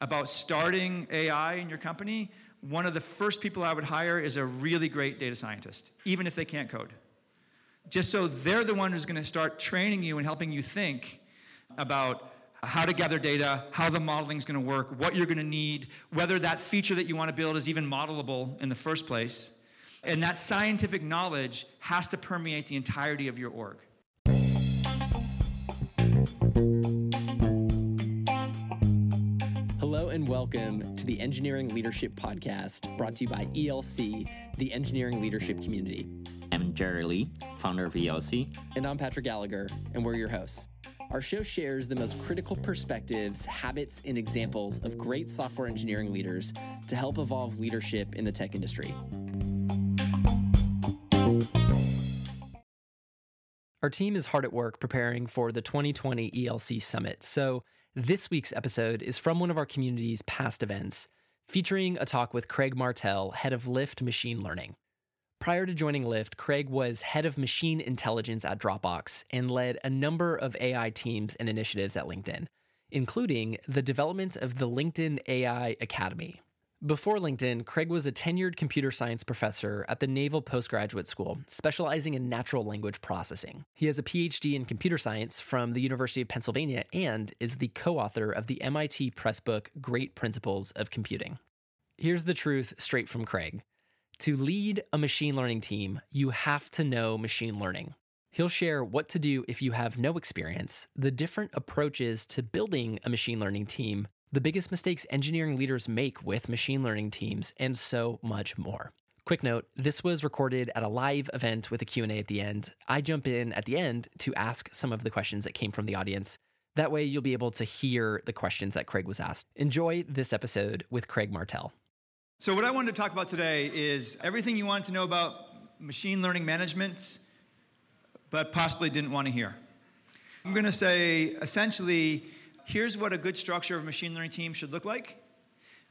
about starting AI in your company, one of the first people I would hire is a really great data scientist, even if they can't code. Just so they're the one who's going to start training you and helping you think about how to gather data, how the modeling is going to work, what you're going to need, whether that feature that you want to build is even modelable in the first place. And that scientific knowledge has to permeate the entirety of your org. And welcome to the Engineering Leadership Podcast brought to you by ELC, the engineering leadership community. I'm Jerry Lee, founder of ELC. And I'm Patrick Gallagher, and we're your hosts. Our show shares the most critical perspectives, habits, and examples of great software engineering leaders to help evolve leadership in the tech industry. Our team is hard at work preparing for the 2020 ELC Summit, so this week's episode is from one of our community's past events, featuring a talk with Craig Martell, head of Lyft Machine Learning. Prior to joining Lyft, Craig was head of machine intelligence at Dropbox and led a number of AI teams and initiatives at LinkedIn, including the development of the LinkedIn AI Academy. Before LinkedIn, Craig was a tenured computer science professor at the Naval Postgraduate School, specializing in natural language processing. He has a PhD in computer science from the University of Pennsylvania and is the co author of the MIT Press book Great Principles of Computing. Here's the truth straight from Craig To lead a machine learning team, you have to know machine learning. He'll share what to do if you have no experience, the different approaches to building a machine learning team, the biggest mistakes engineering leaders make with machine learning teams, and so much more. Quick note, this was recorded at a live event with a Q&A at the end. I jump in at the end to ask some of the questions that came from the audience. That way you'll be able to hear the questions that Craig was asked. Enjoy this episode with Craig Martell. So what I wanted to talk about today is everything you wanted to know about machine learning management but possibly didn't want to hear. I'm going to say essentially here's what a good structure of a machine learning team should look like.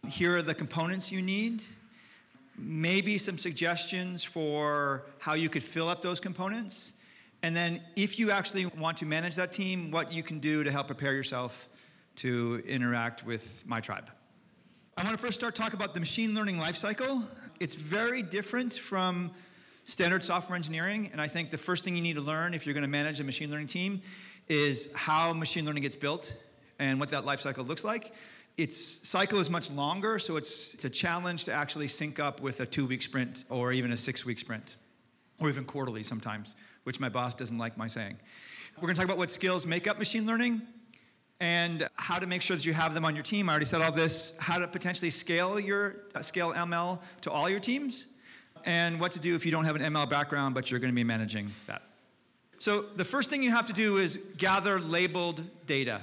Here are the components you need. Maybe some suggestions for how you could fill up those components. And then, if you actually want to manage that team, what you can do to help prepare yourself to interact with my tribe. I want to first start talking about the machine learning lifecycle. It's very different from standard software engineering, and I think the first thing you need to learn if you're going to manage a machine learning team is how machine learning gets built and what that life cycle looks like. Its cycle is much longer, so it's, it's a challenge to actually sync up with a two week sprint or even a six week sprint, or even quarterly sometimes, which my boss doesn't like my saying. We're gonna talk about what skills make up machine learning and how to make sure that you have them on your team. I already said all this, how to potentially scale your uh, scale ML to all your teams, and what to do if you don't have an ML background but you're gonna be managing that. So the first thing you have to do is gather labeled data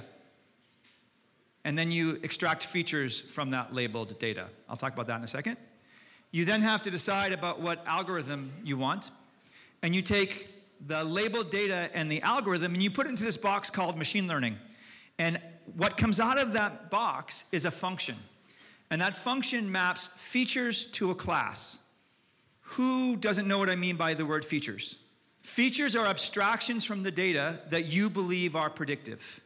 and then you extract features from that labeled data. I'll talk about that in a second. You then have to decide about what algorithm you want, and you take the labeled data and the algorithm and you put it into this box called machine learning. And what comes out of that box is a function. And that function maps features to a class. Who doesn't know what I mean by the word features? Features are abstractions from the data that you believe are predictive.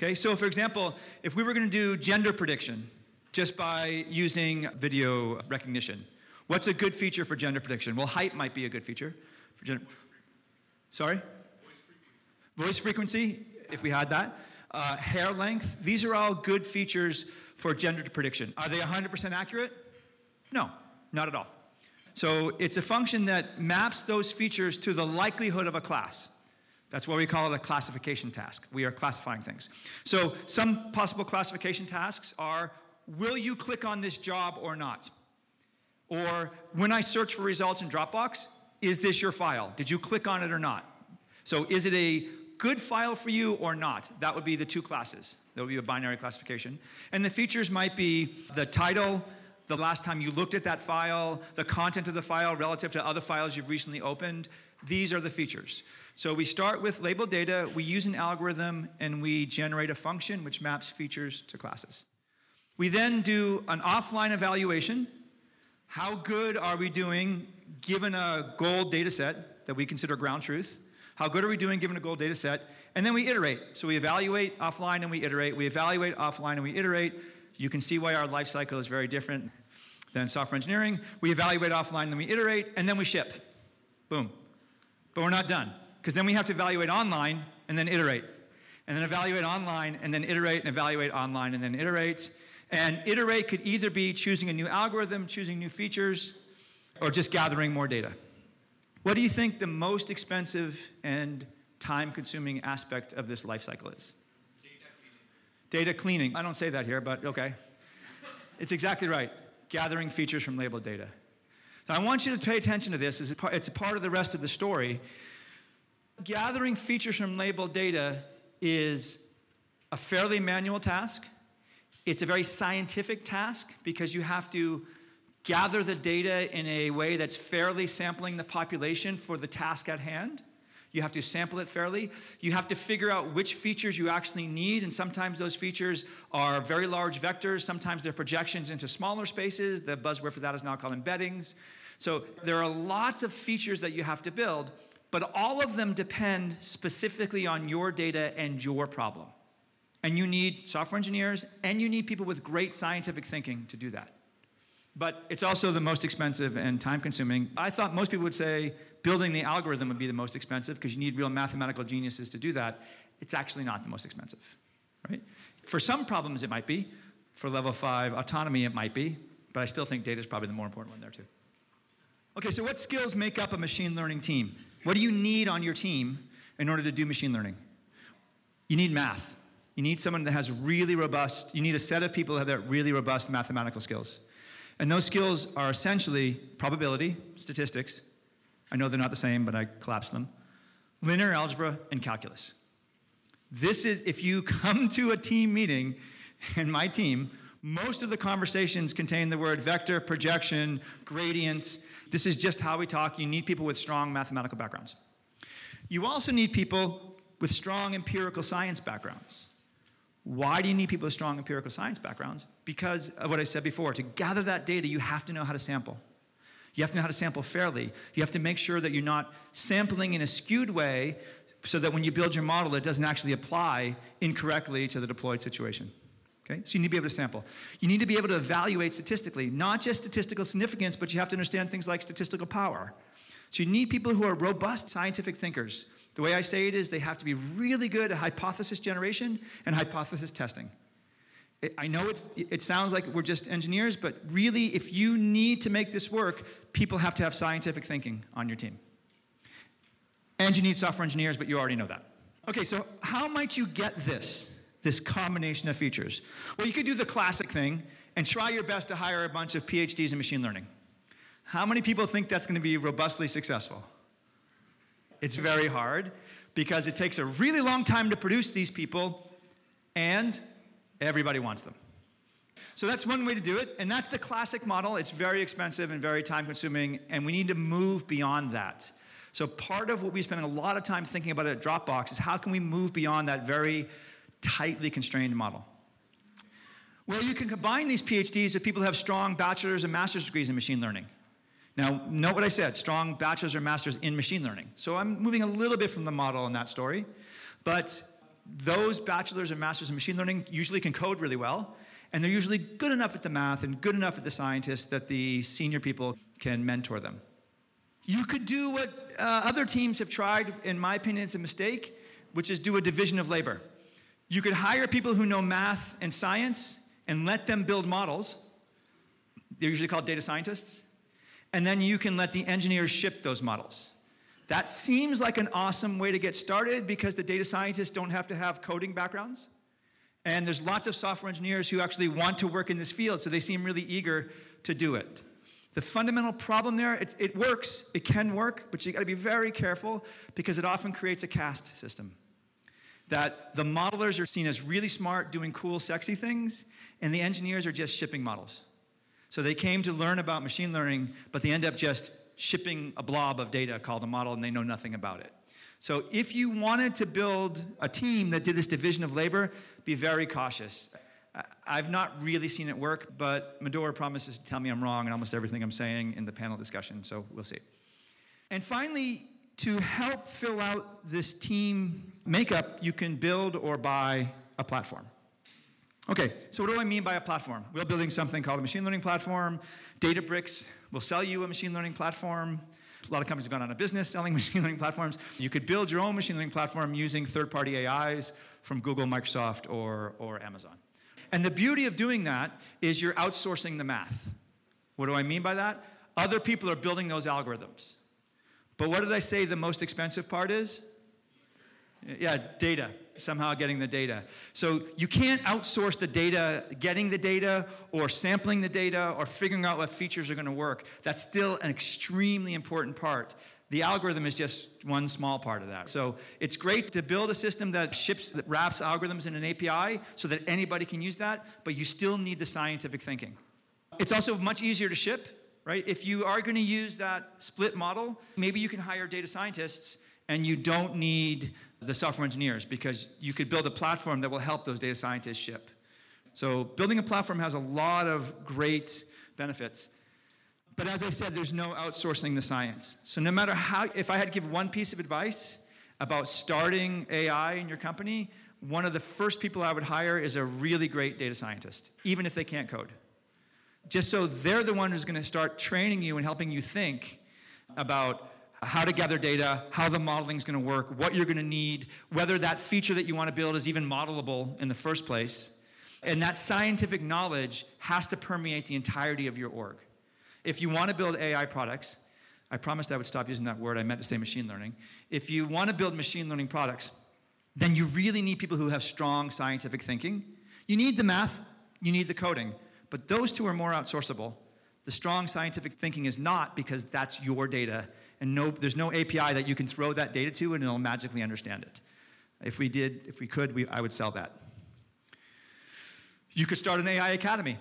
Okay, so for example, if we were going to do gender prediction just by using video recognition, what's a good feature for gender prediction? Well, height might be a good feature for gender. Sorry? Voice frequency, Voice frequency if we had that. Uh, hair length, these are all good features for gender prediction. Are they 100% accurate? No, not at all. So it's a function that maps those features to the likelihood of a class. That's what we call it a classification task. We are classifying things. So, some possible classification tasks are will you click on this job or not? Or when I search for results in Dropbox, is this your file? Did you click on it or not? So is it a good file for you or not? That would be the two classes. That would be a binary classification. And the features might be the title, the last time you looked at that file, the content of the file relative to other files you've recently opened. These are the features. So we start with labeled data, we use an algorithm, and we generate a function which maps features to classes. We then do an offline evaluation. How good are we doing given a gold data set that we consider ground truth? How good are we doing given a gold data set? And then we iterate. So we evaluate offline and we iterate. We evaluate offline and we iterate. You can see why our life cycle is very different than software engineering. We evaluate offline, then we iterate, and then we ship. Boom. But we're not done, because then we have to evaluate online and then iterate. And then evaluate online and then iterate and evaluate online and then iterate. And iterate could either be choosing a new algorithm, choosing new features, or just gathering more data. What do you think the most expensive and time consuming aspect of this life cycle is? Data cleaning. I don't say that here, but okay. it's exactly right. Gathering features from labeled data. So I want you to pay attention to this. It's a part of the rest of the story. Gathering features from labeled data is a fairly manual task. It's a very scientific task because you have to gather the data in a way that's fairly sampling the population for the task at hand. You have to sample it fairly. You have to figure out which features you actually need, and sometimes those features are very large vectors, sometimes they're projections into smaller spaces. The buzzword for that is now called embeddings. So there are lots of features that you have to build, but all of them depend specifically on your data and your problem. And you need software engineers and you need people with great scientific thinking to do that. But it's also the most expensive and time consuming. I thought most people would say building the algorithm would be the most expensive because you need real mathematical geniuses to do that. It's actually not the most expensive, right? For some problems, it might be. For level five autonomy, it might be. But I still think data is probably the more important one there, too. Okay, so what skills make up a machine learning team? What do you need on your team in order to do machine learning? You need math. You need someone that has really robust, you need a set of people that have that really robust mathematical skills. And those skills are essentially probability, statistics. I know they're not the same, but I collapsed them. Linear algebra and calculus. This is, if you come to a team meeting, and my team, most of the conversations contain the word vector, projection, gradient. This is just how we talk. You need people with strong mathematical backgrounds. You also need people with strong empirical science backgrounds. Why do you need people with strong empirical science backgrounds? Because of what I said before. To gather that data, you have to know how to sample. You have to know how to sample fairly. You have to make sure that you're not sampling in a skewed way so that when you build your model, it doesn't actually apply incorrectly to the deployed situation. Okay? So you need to be able to sample. You need to be able to evaluate statistically, not just statistical significance, but you have to understand things like statistical power. So you need people who are robust scientific thinkers the way I say it is they have to be really good at hypothesis generation and hypothesis testing. I know it's, it sounds like we're just engineers, but really, if you need to make this work, people have to have scientific thinking on your team. And you need software engineers, but you already know that. Okay, so how might you get this, this combination of features? Well, you could do the classic thing and try your best to hire a bunch of PhDs in machine learning. How many people think that's going to be robustly successful? It's very hard because it takes a really long time to produce these people and everybody wants them. So that's one way to do it, and that's the classic model. It's very expensive and very time consuming, and we need to move beyond that. So part of what we spend a lot of time thinking about at Dropbox is how can we move beyond that very tightly constrained model? Well, you can combine these PhDs with people who have strong bachelor's and master's degrees in machine learning. Now, note what I said strong bachelor's or master's in machine learning. So I'm moving a little bit from the model in that story. But those bachelor's or master's in machine learning usually can code really well. And they're usually good enough at the math and good enough at the scientists that the senior people can mentor them. You could do what uh, other teams have tried, in my opinion, it's a mistake, which is do a division of labor. You could hire people who know math and science and let them build models. They're usually called data scientists and then you can let the engineers ship those models. That seems like an awesome way to get started because the data scientists don't have to have coding backgrounds. And there's lots of software engineers who actually want to work in this field, so they seem really eager to do it. The fundamental problem there, it, it works, it can work, but you gotta be very careful because it often creates a caste system. That the modelers are seen as really smart, doing cool, sexy things, and the engineers are just shipping models. So they came to learn about machine learning, but they end up just shipping a blob of data called a model and they know nothing about it. So if you wanted to build a team that did this division of labor, be very cautious. I've not really seen it work, but Medora promises to tell me I'm wrong in almost everything I'm saying in the panel discussion, so we'll see. And finally, to help fill out this team makeup, you can build or buy a platform. Okay, so what do I mean by a platform? We're building something called a machine learning platform. Databricks will sell you a machine learning platform. A lot of companies have gone out of business selling machine learning platforms. You could build your own machine learning platform using third party AIs from Google, Microsoft, or, or Amazon. And the beauty of doing that is you're outsourcing the math. What do I mean by that? Other people are building those algorithms. But what did I say the most expensive part is? Yeah, data. Somehow getting the data. So you can't outsource the data, getting the data, or sampling the data, or figuring out what features are going to work. That's still an extremely important part. The algorithm is just one small part of that. So it's great to build a system that ships, that wraps algorithms in an API so that anybody can use that, but you still need the scientific thinking. It's also much easier to ship, right? If you are going to use that split model, maybe you can hire data scientists and you don't need the software engineers because you could build a platform that will help those data scientists ship. So building a platform has a lot of great benefits. But as I said, there's no outsourcing the science. So no matter how, if I had to give one piece of advice about starting AI in your company, one of the first people I would hire is a really great data scientist, even if they can't code. Just so they're the one who's going to start training you and helping you think about how to gather data, how the modeling is going to work, what you're going to need, whether that feature that you want to build is even modelable in the first place. And that scientific knowledge has to permeate the entirety of your org if you want to build AI products, I promised I would stop using that word. I meant to say machine learning. If you want to build machine learning products, then you really need people who have strong scientific thinking. You need the math, you need the coding, but those two are more outsourceable. The strong scientific thinking is not because that's your data, and no, there's no API that you can throw that data to and it'll magically understand it. If we did, if we could, we, I would sell that. You could start an AI academy.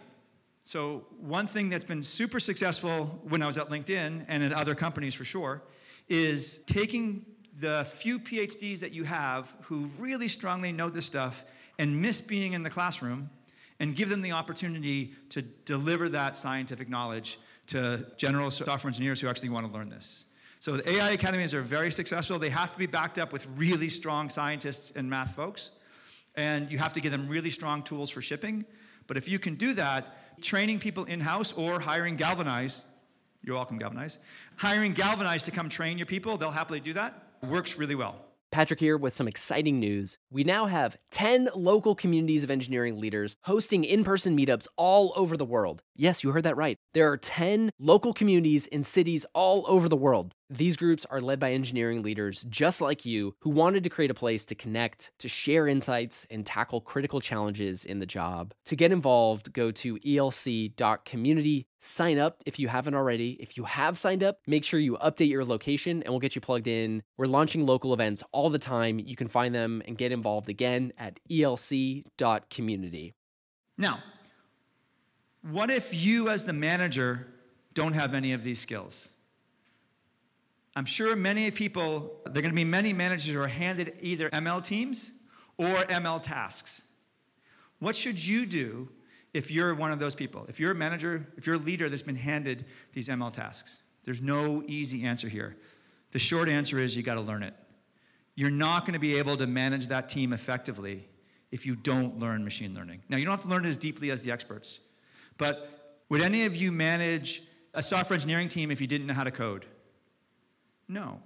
So, one thing that's been super successful when I was at LinkedIn and at other companies for sure is taking the few PhDs that you have who really strongly know this stuff and miss being in the classroom and give them the opportunity to deliver that scientific knowledge to general software engineers who actually want to learn this. So the AI academies are very successful. They have to be backed up with really strong scientists and math folks. And you have to give them really strong tools for shipping. But if you can do that, training people in house or hiring Galvanize. You're welcome, Galvanize. Hiring Galvanize to come train your people, they'll happily do that. Works really well. Patrick here with some exciting news. We now have 10 local communities of engineering leaders hosting in person meetups all over the world. Yes, you heard that right. There are 10 local communities in cities all over the world. These groups are led by engineering leaders just like you who wanted to create a place to connect, to share insights, and tackle critical challenges in the job. To get involved, go to elc.community, sign up if you haven't already. If you have signed up, make sure you update your location and we'll get you plugged in. We're launching local events all the time. You can find them and get involved again at elc.community. Now, what if you, as the manager, don't have any of these skills? I'm sure many people, there are going to be many managers who are handed either ML teams or ML tasks. What should you do if you're one of those people? If you're a manager, if you're a leader that's been handed these ML tasks? There's no easy answer here. The short answer is you got to learn it. You're not going to be able to manage that team effectively if you don't learn machine learning. Now, you don't have to learn it as deeply as the experts, but would any of you manage a software engineering team if you didn't know how to code? No.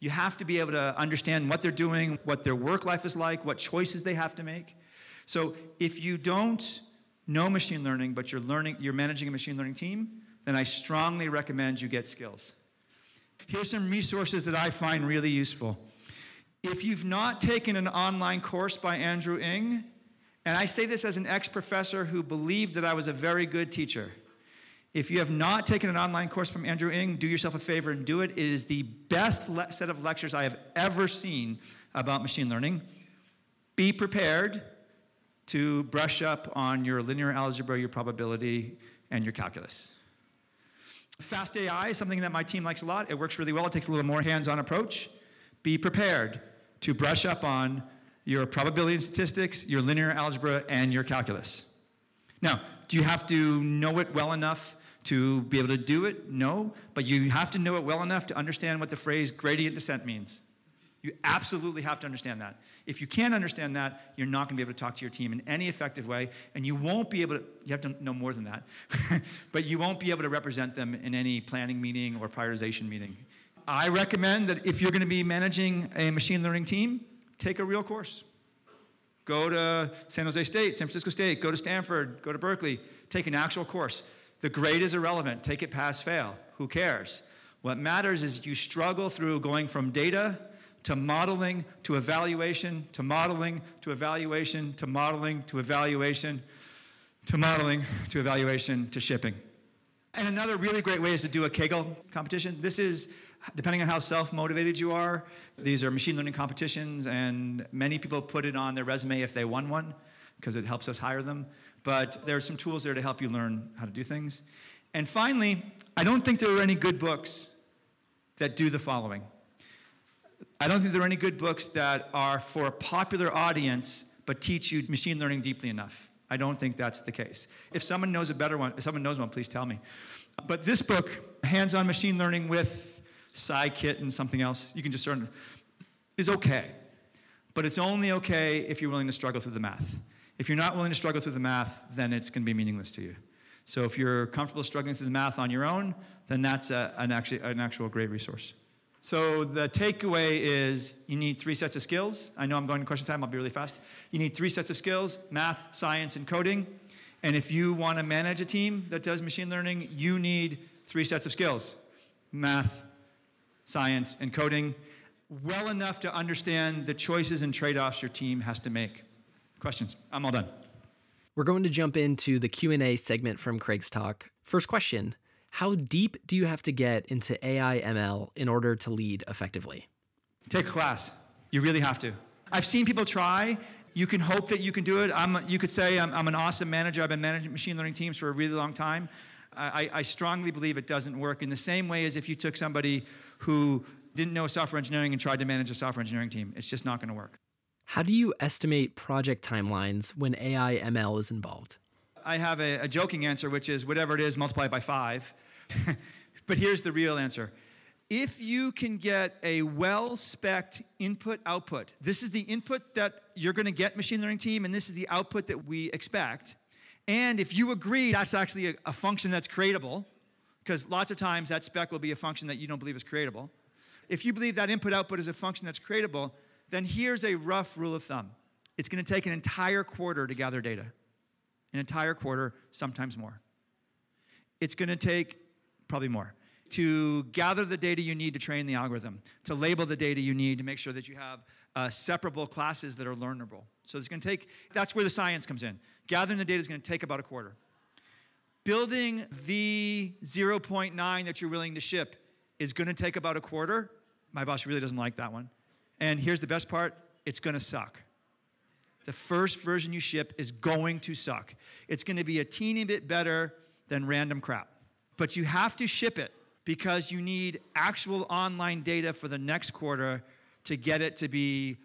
You have to be able to understand what they're doing, what their work life is like, what choices they have to make. So if you don't know machine learning, but you're learning, you're managing a machine learning team, then I strongly recommend you get skills. Here's some resources that I find really useful. If you've not taken an online course by Andrew Ng, and I say this as an ex professor who believed that I was a very good teacher, If you have not taken an online course from Andrew Ng, do yourself a favor and do it. It is the best le- set of lectures I have ever seen about machine learning. Be prepared to brush up on your linear algebra, your probability, and your calculus. Fast AI is something that my team likes a lot. It works really well. It takes a little more hands on approach. Be prepared to brush up on your probability and statistics, your linear algebra, and your calculus. Now, do you have to know it well enough to be able to do it? No, but you have to know it well enough to understand what the phrase gradient descent means. You absolutely have to understand that. If you can't understand that, you're not going to be able to talk to your team in any effective way, and you won't be able to, you have to know more than that, but you won't be able to represent them in any planning meeting or prioritization meeting. I recommend that if you're going to be managing a machine learning team, take a real course. Go to San Jose State, San Francisco State, go to Stanford, go to Berkeley, take an actual course. The grade is irrelevant. Take it pass fail. Who cares? What matters is you struggle through going from data to modeling to evaluation to modeling to evaluation to modeling to evaluation to modeling to evaluation to shipping. And another really great way is to do a Kaggle competition. This is depending on how self-motivated you are. These are machine learning competitions, and many people put it on their resume if they won one because it helps us hire them. But there are some tools there to help you learn how to do things. And finally, I don't think there are any good books that do the following. I don't think there are any good books that are for a popular audience but teach you machine learning deeply enough. I don't think that's the case. If someone knows a better one, if someone knows one, please tell me. But this book, Hands on Machine Learning with Scikit and something else, you can just of, is okay. But it's only okay if you're willing to struggle through the math. If you're not willing to struggle through the math, then it's going to be meaningless to you. So if you're comfortable struggling through the math on your own, then that's a, an, actually, an actual great resource. So the takeaway is you need three sets of skills. I know I'm going to question time, I'll be really fast. You need three sets of skills math, science, and coding. And if you want to manage a team that does machine learning, you need three sets of skills math, science, and coding, well enough to understand the choices and trade offs your team has to make. Questions? I'm all done. We're going to jump into the Q&A segment from Craig's talk. First question, how deep do you have to get into AI ML in order to lead effectively? Take a class. You really have to. I've seen people try. You can hope that you can do it. I'm, you could say I'm, I'm an awesome manager. I've been managing machine learning teams for a really long time. I, I strongly believe it doesn't work in the same way as if you took somebody who didn't know software engineering and tried to manage a software engineering team. It's just not going to work. How do you estimate project timelines when AI ML is involved? I have a, a joking answer, which is whatever it is, multiply by five. but here's the real answer. If you can get a well spec'd input output, this is the input that you're going to get, machine learning team, and this is the output that we expect. And if you agree that's actually a, a function that's creatable, because lots of times that spec will be a function that you don't believe is creatable. If you believe that input output is a function that's creatable, then here's a rough rule of thumb it's going to take an entire quarter to gather data, an entire quarter, sometimes more. It's going to take probably more to gather the data you need to train the algorithm, to label the data you need to make sure that you have uh, separable classes that are learnable. So it's going to take, that's where the science comes in. Gathering the data is going to take about a quarter. Building the 0.9 that you're willing to ship is going to take about a quarter. My boss really doesn't like that one. And here's the best part it's going to suck. The first version you ship is going to suck. It's going to be a teeny bit better than random crap. But you have to ship it because you need actual online data for the next quarter to get it to be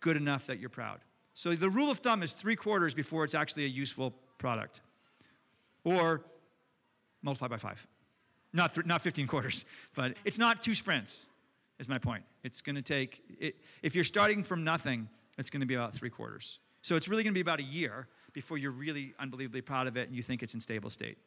good enough that you're proud. So the rule of thumb is three quarters before it's actually a useful product. Or multiply by five. Not, th- not 15 quarters, but it's not two sprints, is my point. It's going to take, it, if you're starting from nothing, it's going to be about three quarters. So it's really going to be about a year before you're really unbelievably proud of it and you think it's in stable state.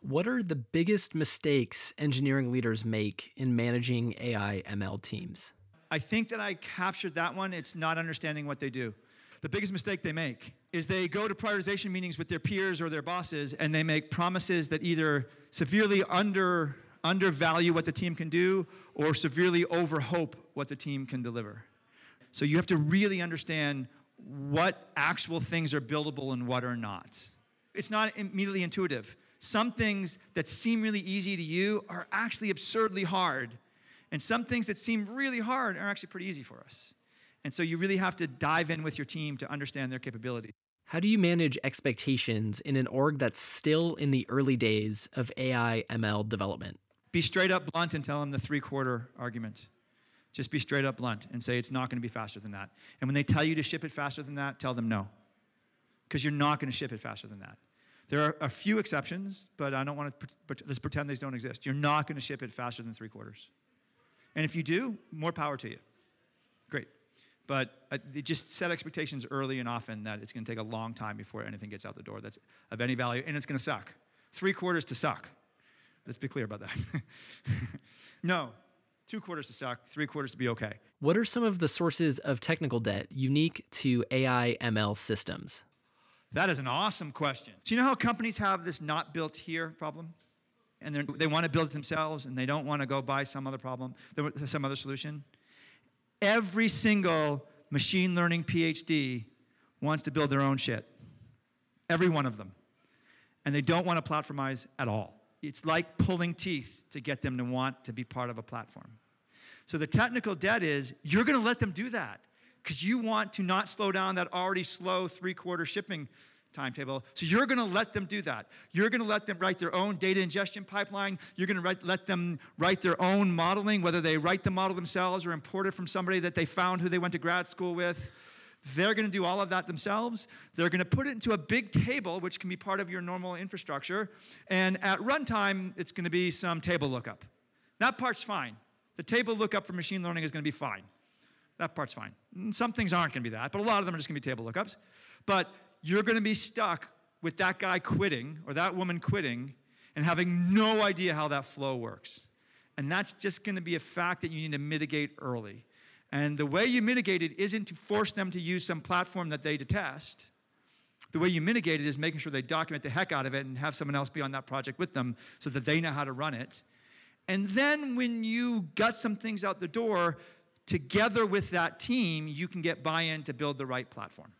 What are the biggest mistakes engineering leaders make in managing AI ML teams? I think that I captured that one. It's not understanding what they do. The biggest mistake they make is they go to prioritization meetings with their peers or their bosses and they make promises that either severely under undervalue what the team can do or severely overhope what the team can deliver. So you have to really understand what actual things are buildable and what are not. It's not immediately intuitive. Some things that seem really easy to you are actually absurdly hard. And some things that seem really hard are actually pretty easy for us. And so you really have to dive in with your team to understand their capabilities. How do you manage expectations in an org that's still in the early days of AI ML development? Be straight up blunt and tell them the three quarter argument. Just be straight up blunt and say it's not going to be faster than that. And when they tell you to ship it faster than that, tell them no. Because you're not going to ship it faster than that. There are a few exceptions, but I don't want to let's pretend these don't exist. You're not going to ship it faster than three quarters. And if you do, more power to you. Great. But uh, it just set expectations early and often that it's going to take a long time before anything gets out the door that's of any value, and it's going to suck. Three quarters to suck. Let's be clear about that. no, two quarters to suck, three quarters to be okay. What are some of the sources of technical debt unique to AI ML systems? That is an awesome question. Do you know how companies have this not built here problem? And they want to build it themselves and they don't want to go buy some other problem, some other solution? Every single machine learning PhD wants to build their own shit. Every one of them. And they don't want to platformize at all. It's like pulling teeth to get them to want to be part of a platform. So the technical debt is you're going to let them do that because you want to not slow down that already slow three quarter shipping timetable. So you're going to let them do that. You're going to let them write their own data ingestion pipeline. You're going to let them write their own modeling, whether they write the model themselves or import it from somebody that they found who they went to grad school with. They're going to do all of that themselves. They're going to put it into a big table, which can be part of your normal infrastructure. And at runtime, it's going to be some table lookup. That part's fine. The table lookup for machine learning is going to be fine. That part's fine. Mm, some things aren't going to be that, but a lot of them are just going to be table lookups. But you're going to be stuck with that guy quitting or that woman quitting and having no idea how that flow works. And that's just going to be a fact that you need to mitigate early. And the way you mitigate it isn't to force them to use some platform that they detest. The way you mitigate it is making sure they document the heck out of it and have someone else be on that project with them so that they know how to run it. And then when you got some things out the door, together with that team, you can get buy in to build the right platform.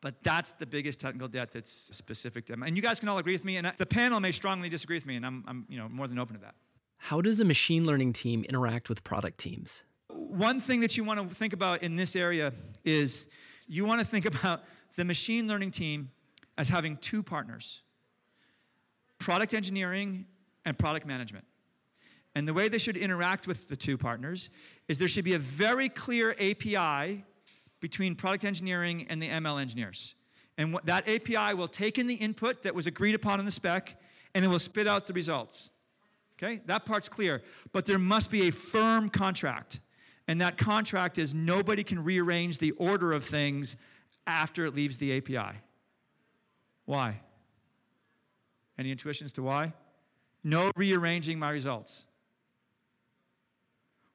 But that's the biggest technical debt that's specific to them. And you guys can all agree with me, and the panel may strongly disagree with me, and I'm, I'm you know, more than open to that. How does a machine learning team interact with product teams? One thing that you want to think about in this area is you want to think about the machine learning team as having two partners product engineering and product management. And the way they should interact with the two partners is there should be a very clear API between product engineering and the ML engineers. And that API will take in the input that was agreed upon in the spec and it will spit out the results. Okay, that part's clear. But there must be a firm contract. And that contract is nobody can rearrange the order of things after it leaves the API. Why? Any intuitions to why? No rearranging my results.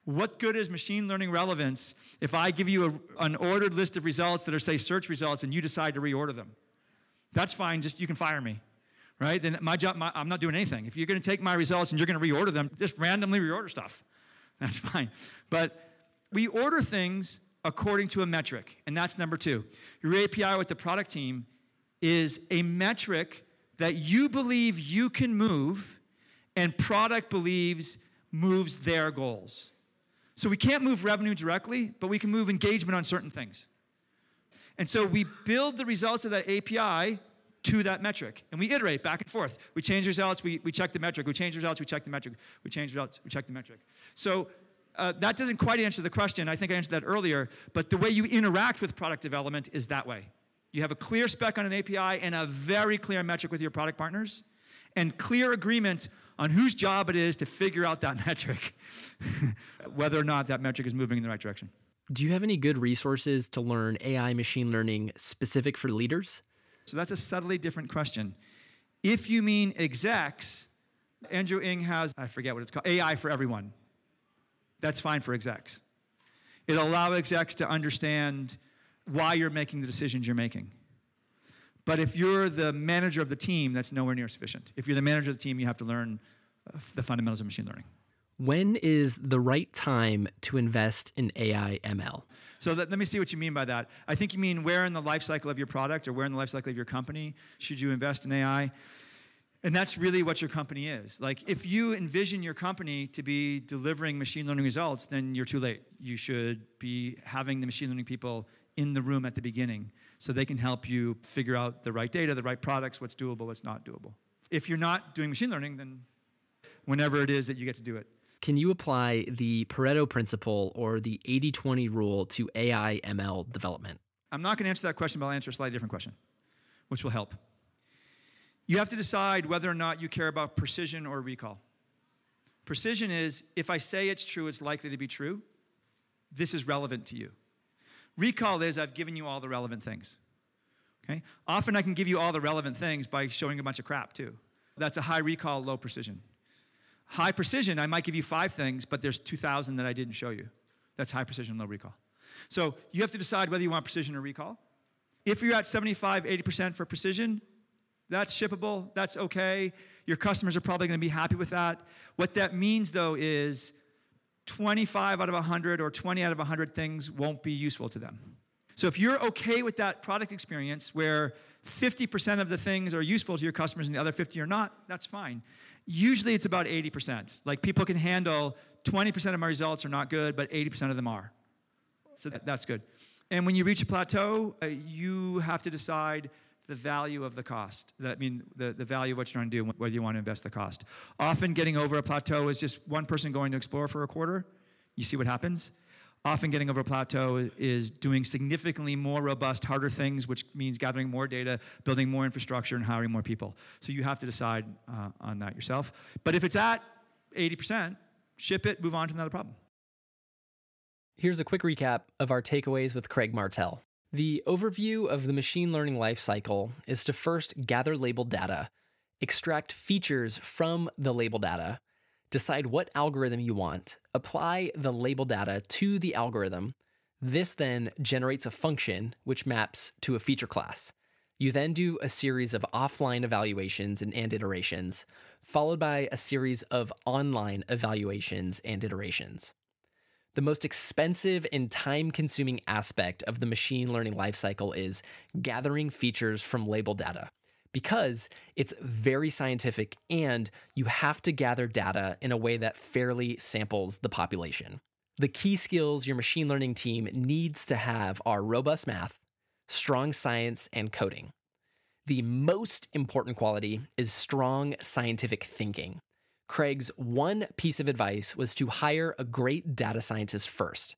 What good is machine learning relevance if I give you a, an ordered list of results that are, say, search results and you decide to reorder them? That's fine, just you can fire me, right? Then my job, my, I'm not doing anything. If you're going to take my results and you're going to reorder them, just randomly reorder stuff. That's fine. But we order things according to a metric, and that's number two. Your API with the product team is a metric that you believe you can move, and product believes moves their goals. So we can't move revenue directly, but we can move engagement on certain things. And so we build the results of that API to that metric. And we iterate back and forth. We change results, we, we check the metric. We change results, we check the metric. We change results, we check the metric. So uh, that doesn't quite answer the question. I think I answered that earlier. But the way you interact with product development is that way. You have a clear spec on an API and a very clear metric with your product partners, and clear agreement on whose job it is to figure out that metric, whether or not that metric is moving in the right direction. Do you have any good resources to learn AI machine learning specific for leaders? So that's a subtly different question. If you mean execs, Andrew Ng has, I forget what it's called, AI for everyone. That's fine for execs. It'll allow execs to understand why you're making the decisions you're making. But if you're the manager of the team, that's nowhere near sufficient. If you're the manager of the team, you have to learn uh, the fundamentals of machine learning. When is the right time to invest in AI ML? So that, let me see what you mean by that. I think you mean where in the life cycle of your product or where in the life cycle of your company should you invest in AI? And that's really what your company is. Like, if you envision your company to be delivering machine learning results, then you're too late. You should be having the machine learning people in the room at the beginning so they can help you figure out the right data, the right products, what's doable, what's not doable. If you're not doing machine learning, then whenever it is that you get to do it. Can you apply the Pareto principle or the 80 20 rule to AI ML development? I'm not going to answer that question, but I'll answer a slightly different question, which will help. You have to decide whether or not you care about precision or recall. Precision is if I say it's true, it's likely to be true. This is relevant to you. Recall is I've given you all the relevant things. Okay? Often I can give you all the relevant things by showing a bunch of crap too. That's a high recall, low precision. High precision, I might give you five things, but there's 2,000 that I didn't show you. That's high precision, low recall. So you have to decide whether you want precision or recall. If you're at 75, 80% for precision, that's shippable, that's okay. Your customers are probably going to be happy with that. What that means, though, is 25 out of 100 or 20 out of 100 things won't be useful to them. So if you're okay with that product experience where 50% of the things are useful to your customers and the other 50 are not, that's fine. Usually it's about 80%. Like people can handle 20% of my results are not good, but 80% of them are. So that, that's good. And when you reach a plateau, uh, you have to decide the value of the cost. That I mean the, the value of what you're trying to do, whether you want to invest the cost. Often getting over a plateau is just one person going to explore for a quarter. You see what happens. Often getting over a plateau is doing significantly more robust, harder things, which means gathering more data, building more infrastructure, and hiring more people. So you have to decide uh, on that yourself. But if it's at 80%, ship it, move on to another problem. Here's a quick recap of our takeaways with Craig Martell. The overview of the machine learning lifecycle is to first gather labeled data, extract features from the label data, decide what algorithm you want, apply the label data to the algorithm. This then generates a function which maps to a feature class. You then do a series of offline evaluations and, and iterations, followed by a series of online evaluations and iterations. The most expensive and time consuming aspect of the machine learning lifecycle is gathering features from label data because it's very scientific and you have to gather data in a way that fairly samples the population. The key skills your machine learning team needs to have are robust math, strong science, and coding. The most important quality is strong scientific thinking. Craig's one piece of advice was to hire a great data scientist first.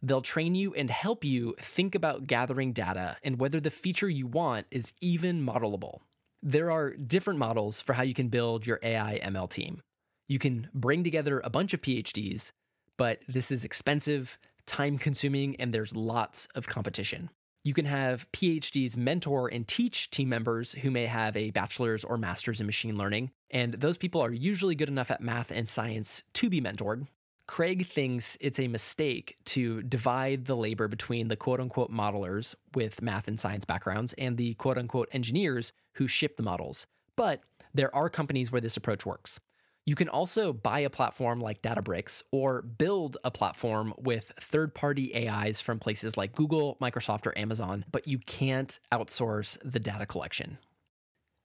They'll train you and help you think about gathering data and whether the feature you want is even modelable. There are different models for how you can build your AI ML team. You can bring together a bunch of PhDs, but this is expensive, time consuming, and there's lots of competition. You can have PhDs mentor and teach team members who may have a bachelor's or master's in machine learning, and those people are usually good enough at math and science to be mentored. Craig thinks it's a mistake to divide the labor between the quote unquote modelers with math and science backgrounds and the quote unquote engineers who ship the models. But there are companies where this approach works. You can also buy a platform like Databricks or build a platform with third party AIs from places like Google, Microsoft, or Amazon, but you can't outsource the data collection.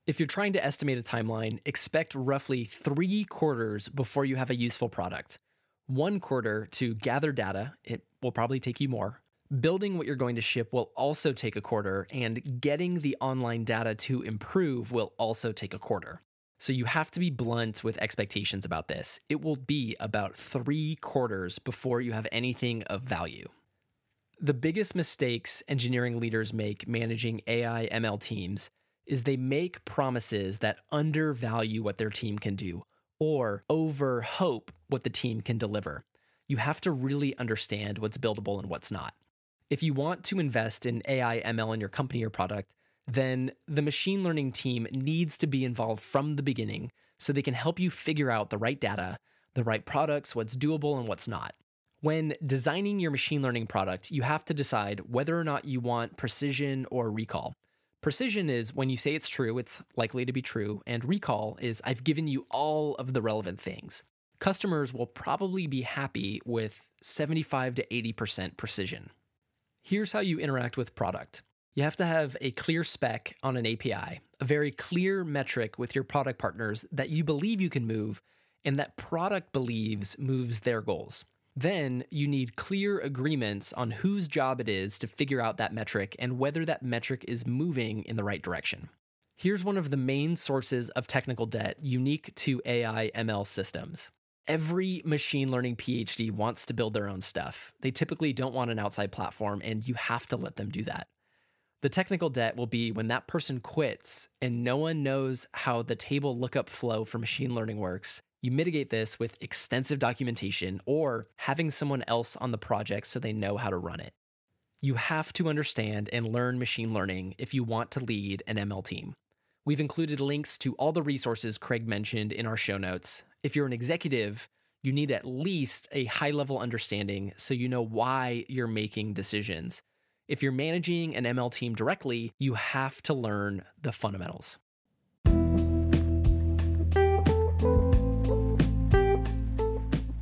If you're trying to estimate a timeline, expect roughly three quarters before you have a useful product. One quarter to gather data, it will probably take you more. Building what you're going to ship will also take a quarter, and getting the online data to improve will also take a quarter. So you have to be blunt with expectations about this. It will be about three quarters before you have anything of value. The biggest mistakes engineering leaders make managing AI ML teams is they make promises that undervalue what their team can do or over hope what the team can deliver. You have to really understand what's buildable and what's not. If you want to invest in AI ML in your company or product, then the machine learning team needs to be involved from the beginning so they can help you figure out the right data, the right products, what's doable and what's not. When designing your machine learning product, you have to decide whether or not you want precision or recall. Precision is when you say it's true, it's likely to be true, and recall is I've given you all of the relevant things. Customers will probably be happy with 75 to 80% precision. Here's how you interact with product You have to have a clear spec on an API, a very clear metric with your product partners that you believe you can move and that product believes moves their goals. Then you need clear agreements on whose job it is to figure out that metric and whether that metric is moving in the right direction. Here's one of the main sources of technical debt unique to AI ML systems. Every machine learning PhD wants to build their own stuff. They typically don't want an outside platform, and you have to let them do that. The technical debt will be when that person quits and no one knows how the table lookup flow for machine learning works. You mitigate this with extensive documentation or having someone else on the project so they know how to run it. You have to understand and learn machine learning if you want to lead an ML team. We've included links to all the resources Craig mentioned in our show notes. If you're an executive, you need at least a high level understanding so you know why you're making decisions. If you're managing an ML team directly, you have to learn the fundamentals.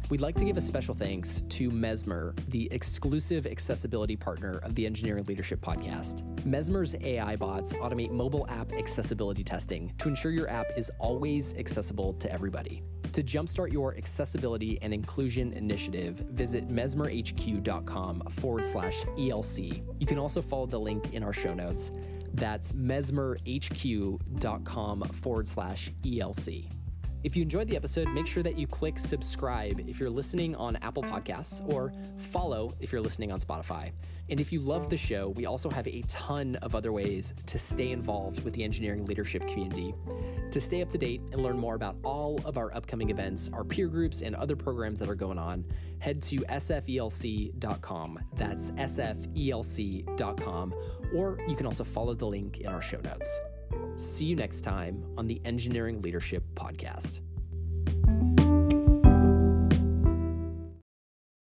We'd like to give a special thanks to Mesmer, the exclusive accessibility partner of the Engineering Leadership Podcast. Mesmer's AI bots automate mobile app accessibility testing to ensure your app is always accessible to everybody. To jumpstart your accessibility and inclusion initiative, visit mesmerhq.com forward slash ELC. You can also follow the link in our show notes. That's mesmerhq.com forward slash ELC. If you enjoyed the episode, make sure that you click subscribe if you're listening on Apple Podcasts or follow if you're listening on Spotify. And if you love the show, we also have a ton of other ways to stay involved with the engineering leadership community. To stay up to date and learn more about all of our upcoming events, our peer groups, and other programs that are going on, head to sfelc.com. That's sfelc.com. Or you can also follow the link in our show notes. See you next time on the Engineering Leadership Podcast.